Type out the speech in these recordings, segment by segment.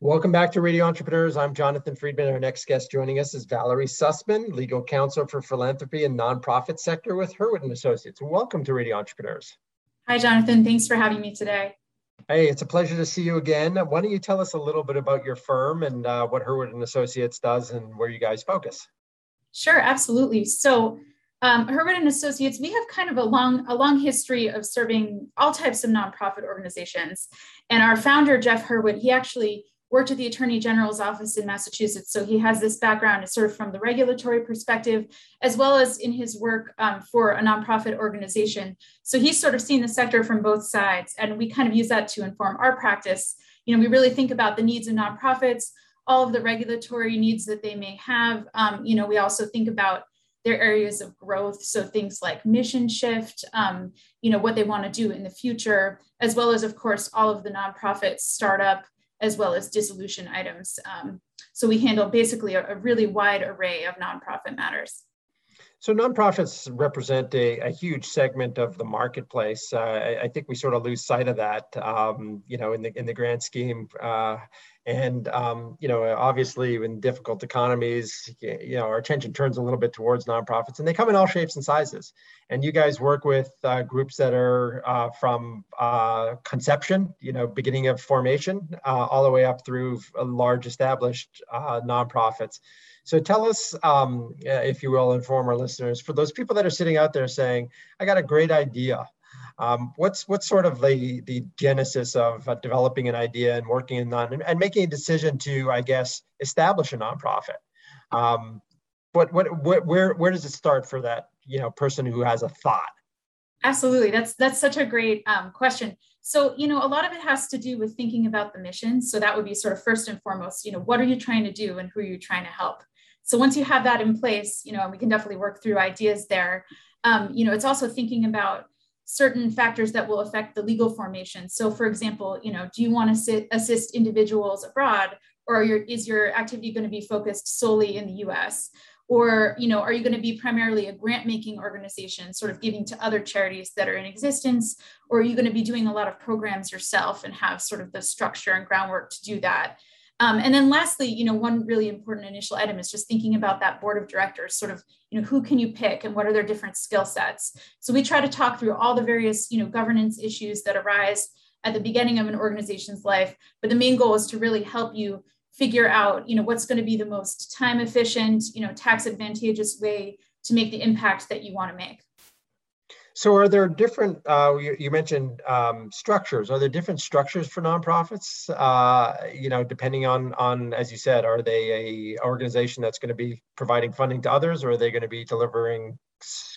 Welcome back to Radio Entrepreneurs. I'm Jonathan Freedman. Our next guest joining us is Valerie Sussman, legal counsel for philanthropy and nonprofit sector with Hurwit and Associates. Welcome to Radio Entrepreneurs. Hi, Jonathan. Thanks for having me today. Hey, it's a pleasure to see you again. Why don't you tell us a little bit about your firm and uh, what Hurwit and Associates does and where you guys focus? Sure, absolutely. So, um, Hurwit and Associates, we have kind of a long, a long history of serving all types of nonprofit organizations. And our founder, Jeff Hurwit, he actually worked at the Attorney General's office in Massachusetts. So he has this background sort of from the regulatory perspective, as well as in his work um, for a nonprofit organization. So he's sort of seen the sector from both sides. And we kind of use that to inform our practice. You know, we really think about the needs of nonprofits, all of the regulatory needs that they may have. Um, you know, we also think about their areas of growth. So things like mission shift, um, you know, what they want to do in the future, as well as, of course, all of the nonprofit startup as well as dissolution items. Um, so we handle basically a, a, really wide array of nonprofit matters. So nonprofits represent a, a huge segment of the marketplace. Uh, I, I, think we sort of lose sight of that, um, you know, in the in the grand scheme. Uh, and um, you know, obviously, in difficult economies, you know, our attention turns a little bit towards nonprofits, and they come in all shapes and sizes. And you guys work with uh, groups that are uh, from uh, conception, you know, beginning of formation, uh, all the way up through large established uh, nonprofits. So tell us, um, if you will, inform our listeners for those people that are sitting out there saying, "I got a great idea." Um, what's what's sort of the the genesis of uh, developing an idea and working in on and making a decision to, I guess, establish a nonprofit? Um, what, what, what, where, where does it start for that, you know, person who has a thought? Absolutely, that's that's such a great um, question. So, you know, a lot of it has to do with thinking about the mission. So that would be sort of first and foremost, you know, what are you trying to do and who are you trying to help? So once you have that in place, you know, we can definitely work through ideas there. Um, you know, it's also thinking about certain factors that will affect the legal formation. So, for example, you know, do you want to sit, assist individuals abroad, or your, is your activity going to be focused solely in the U.S.? Or, you know, are you going to be primarily a grant-making organization, sort of giving to other charities that are in existence, or are you going to be doing a lot of programs yourself and have sort of the structure and groundwork to do that? Um, and then lastly, you know, one really important initial item is just thinking about that board of directors, sort of, you know, who can you pick and what are their different skill sets? So we try to talk through all the various, you know, governance issues that arise at the beginning of an organization's life. But the main goal is to really help you figure out, you know, what's going to be the most time efficient, you know, tax advantageous way to make the impact that you want to make. So are there different, uh, you, you, mentioned um, structures, are there different structures for nonprofits? Uh, you know, depending on, on, as you said, are they a organization that's gonna be providing funding to others or are they gonna be delivering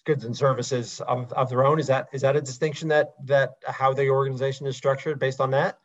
goods and services of, of their own? Is that, is that a distinction that, that how the organization is structured based on that?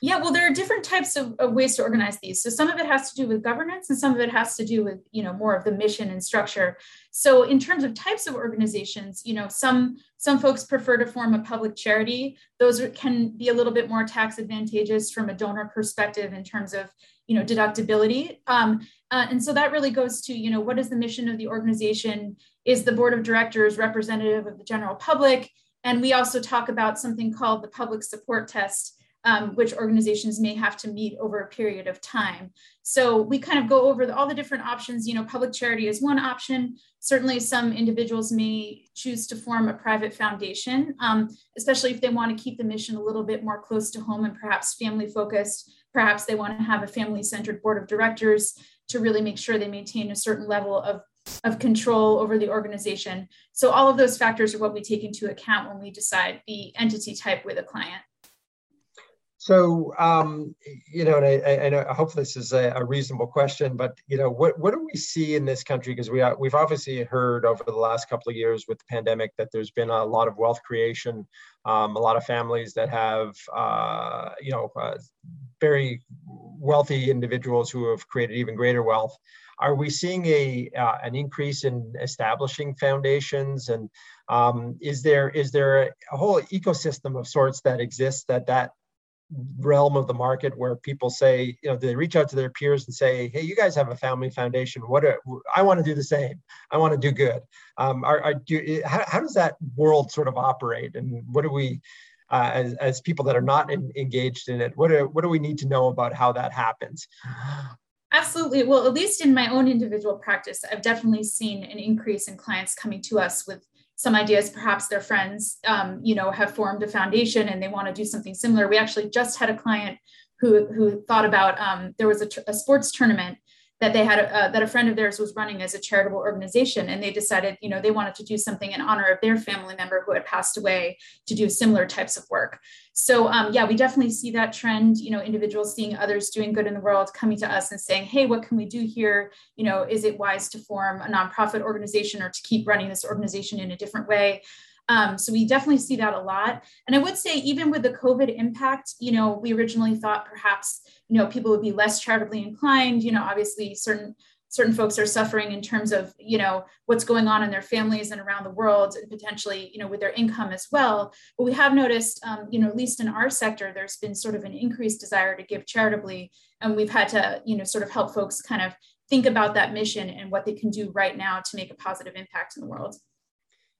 Yeah, well, there are different types of, of, ways to organize these. So some of it has to do with governance, and some of it has to do with you know more of the mission and structure. So in terms of types of organizations, you know, some some folks prefer to form a public charity. Those can be a little bit more tax advantageous from a donor perspective in terms of you know deductibility. Um, uh, and so that really goes to you know what is the mission of the organization? Is the board of directors representative of the general public? And we also talk about something called the public support test um, which organizations may have to meet over a period of time. So we kind of go over the, all the different options. You know, public charity is one option. Certainly, some individuals may choose to form a private foundation, um, especially if they want to keep the mission a little bit more close to home and perhaps family focused. Perhaps they want to have a family centered board of directors to really make sure they maintain a certain level of of control over the organization. So all of those factors are what we take into account when we decide the entity type with a client. So, um, you know, and I, I, I hope this is a, a, reasonable question, but you know, what what do we see in this country? Because we we've obviously heard over the last couple of years with the pandemic that there's been a lot of wealth creation, um, a lot of families that have, uh, you know, uh, very wealthy individuals who have created even greater wealth. Are we seeing a uh, an increase in establishing foundations and um, is there is there a whole ecosystem of sorts that exists that that realm of the market where people say, you know, they reach out to their peers and say, "Hey, you guys have a family foundation. What are, I want to do the same. I want to do good." Um, are, are do, how, how does that world sort of operate, and what do we? uh, as, as people that are not in, engaged in it? What what do we need to know about how that happens? Absolutely. Well, at least in my own individual practice, I've definitely seen an increase in clients coming to us with some ideas. Perhaps their friends, um, you know, have formed a foundation and they want to do something similar. We actually just had a client who who thought about um, there was a, a sports tournament that they had a, uh, that a friend of theirs was running as a charitable organization and they decided you know they wanted to do something in honor of their family member who had passed away to do similar types of work. So um, yeah we definitely see that trend you know individuals seeing others doing good in the world coming to us and saying hey what can we do here? You know is it wise to form a nonprofit organization or to keep running this organization in a different way um, so we definitely see that a lot. And I would say even with the COVID impact, you know, we originally thought perhaps, you know, people would be less charitably inclined. You know, obviously certain certain folks are suffering in terms of you know what's going on in their families and around the world and potentially you know with their income as well but we have noticed um, you know at least in our sector there's been sort of an increased desire to give charitably and we've had to you know sort of help folks kind of think about that mission and what they can do right now to make a positive impact in the world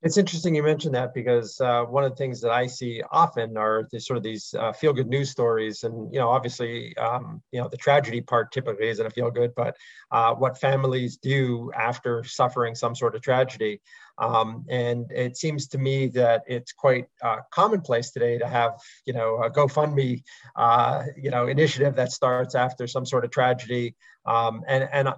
it's interesting you mentioned that because uh, one of the things that I see often are sort of these uh, feel good news stories. And, you know, obviously, um, you know, the tragedy part typically isn't a feel good, but uh, what families do after suffering some sort of tragedy. Um, and it seems to me that it's quite uh, commonplace today to have, you know, a GoFundMe, uh, you know, initiative that starts after some sort of tragedy. Um, and, and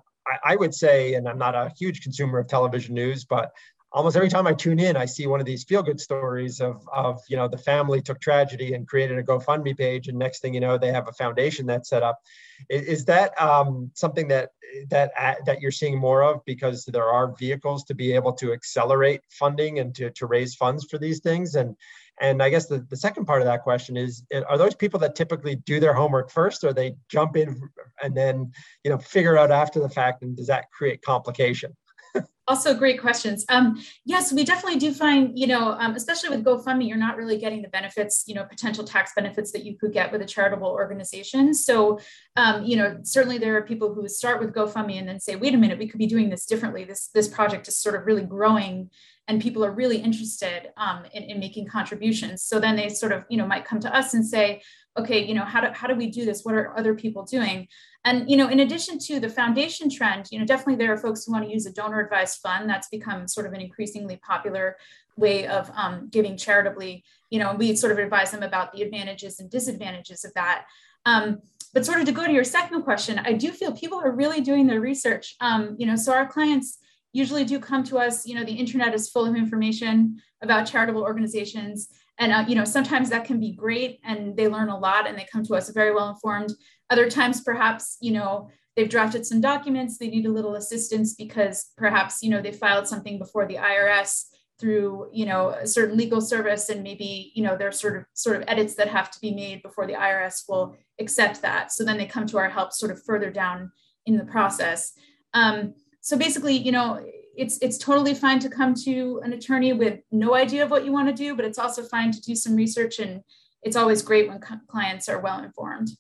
I would say, and I'm not a huge consumer of television news, but almost every time I tune in, I see one of these feel good stories of, of, you know, the family took tragedy and created a GoFundMe page. And next thing you know, they have a foundation that's set up. Is, is that um, something that, that, uh, that you're seeing more of because there are vehicles to be able to accelerate funding and to, to raise funds for these things? And, and I guess the, the second part of that question is, are those people that typically do their homework first or they jump in and then, you know, figure out after the fact and does that create complication? also great questions. Um, yes, we definitely do find, you know, um, especially with GoFundMe, you're not really getting the benefits, you know, potential tax benefits that you could get with a charitable organization. So, um, you know, certainly there are people who start with GoFundMe and then say, wait a minute, we could be doing this differently. This this project is sort of really growing and people are really interested um, in, in making contributions. So then they sort of, you know, might come to us and say, okay, you know, how do, how do we do this? What are other people doing? And, you know, in addition to the foundation trend, you know, definitely there are folks who want to use a donor advised fund. That's become sort of an increasingly popular way of um, giving charitably. You know, we sort of advise them about the advantages and disadvantages of that. Um, but sort of to go to your second question, I do feel people are really doing their research. Um, you know, so our clients usually do come to us. You know, the internet is full of information about charitable organizations. And uh, you know sometimes that can be great and they learn a lot and they come to us very well informed. Other times perhaps you know they've drafted some documents they need a little assistance because perhaps you know they filed something before the irs through you know a certain legal service and maybe you know there's sort of sort of edits that have to be made before the irs will accept that. So then they come to our help sort of further down in the process. Um, so basically you know it's it's totally fine to come to an attorney with no idea of what you want to do, but it's also fine to do some research, and it's always great when clients are well informed.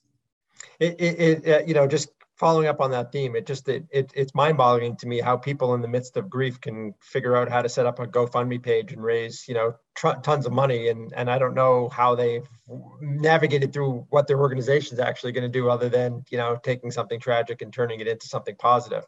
It, it, it uh, you know, just following up on that theme, it just it, it it's mind-boggling to me how people in the midst of grief can figure out how to set up a GoFundMe page and raise you know tr- tons of money, and and I don't know how they've navigated through what their organization is actually going to do other than you know taking something tragic and turning it into something positive.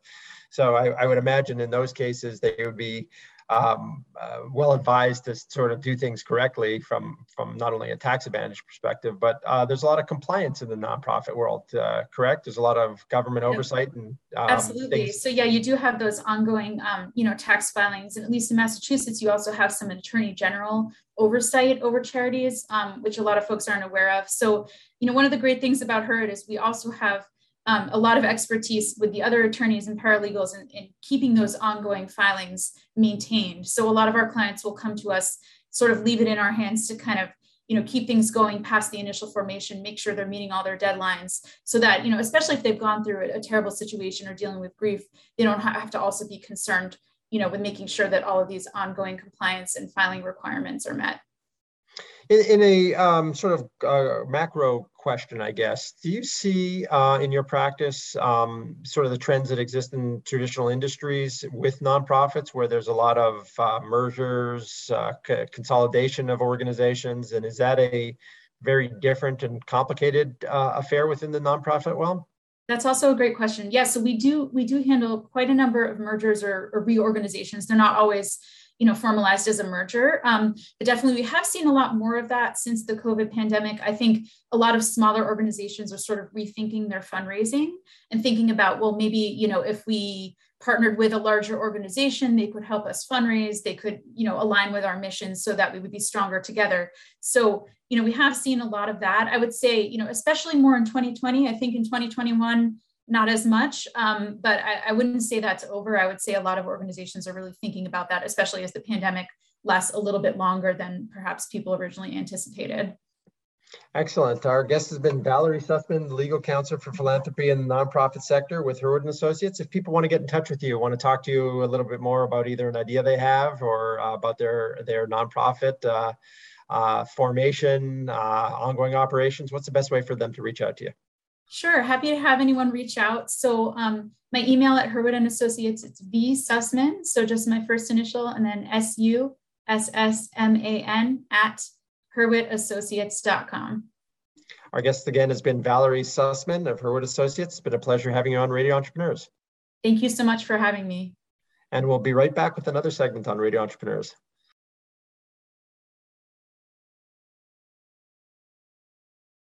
So I, I would imagine in those cases they would be um, uh, well advised to sort of do things correctly from from not only a tax advantage perspective, but uh, there's a lot of compliance in the nonprofit world. Uh, correct? There's a lot of government oversight and um, absolutely. Things. So yeah, you do have those ongoing, um, you know, tax filings, and at least in Massachusetts, you also have some attorney general oversight over charities, um, which a lot of folks aren't aware of. So you know, one of the great things about HURD is we also have um, a lot of expertise with the other attorneys and paralegals in, in, keeping those ongoing filings maintained. So a lot of our clients will come to us, sort of leave it in our hands to kind of you know keep things going past the initial formation make sure they're meeting all their deadlines so that you know especially if they've gone through a, a terrible situation or dealing with grief they don't have to also be concerned you know with making sure that all of these ongoing compliance and filing requirements are met In, in a um, sort of uh, macro question, I guess, do you see uh, in your practice um, sort of the trends that exist in traditional industries with nonprofits where there's a lot of uh, mergers, uh, consolidation of organizations? And is that a very different and complicated uh, affair within the nonprofit realm? That's also a great question. Yeah, so we do we do handle quite a number of mergers or, or reorganizations. They're not always you know formalized as a merger. Um, but definitely we have seen a lot more of that since the covid pandemic. I think a lot of smaller organizations are sort of rethinking their fundraising and thinking about well maybe you know if we partnered with a larger organization they could help us fundraise they could you know align with our mission so that we would be stronger together. So you know we have seen a lot of that. I would say you know especially more in 2020 i think in 2021 not as much um, but I, I, wouldn't say that's over i would say a lot of organizations are really thinking about that especially as the pandemic lasts a little bit longer than perhaps people originally anticipated Excellent. Our guest has been Valerie Sussman, legal counsel for philanthropy in the nonprofit sector with Hurwit and Associates. If people want to get in touch with you, want to talk to you a little bit more about either an idea they have or uh, about their their nonprofit uh, uh, formation, uh, ongoing operations, what's the best way for them to reach out to you? Sure, happy to have anyone reach out. So um, my email at Hurwit and Associates, it's V Sussman, so just my first initial, and then S U S S M A N at hurwitassociates.com. Our guest again has been Valerie Sussman of Hurwit Associates. It's been a pleasure having you on Radio Entrepreneurs. Thank you so much for having me. And we'll be right back with another segment on Radio Entrepreneurs.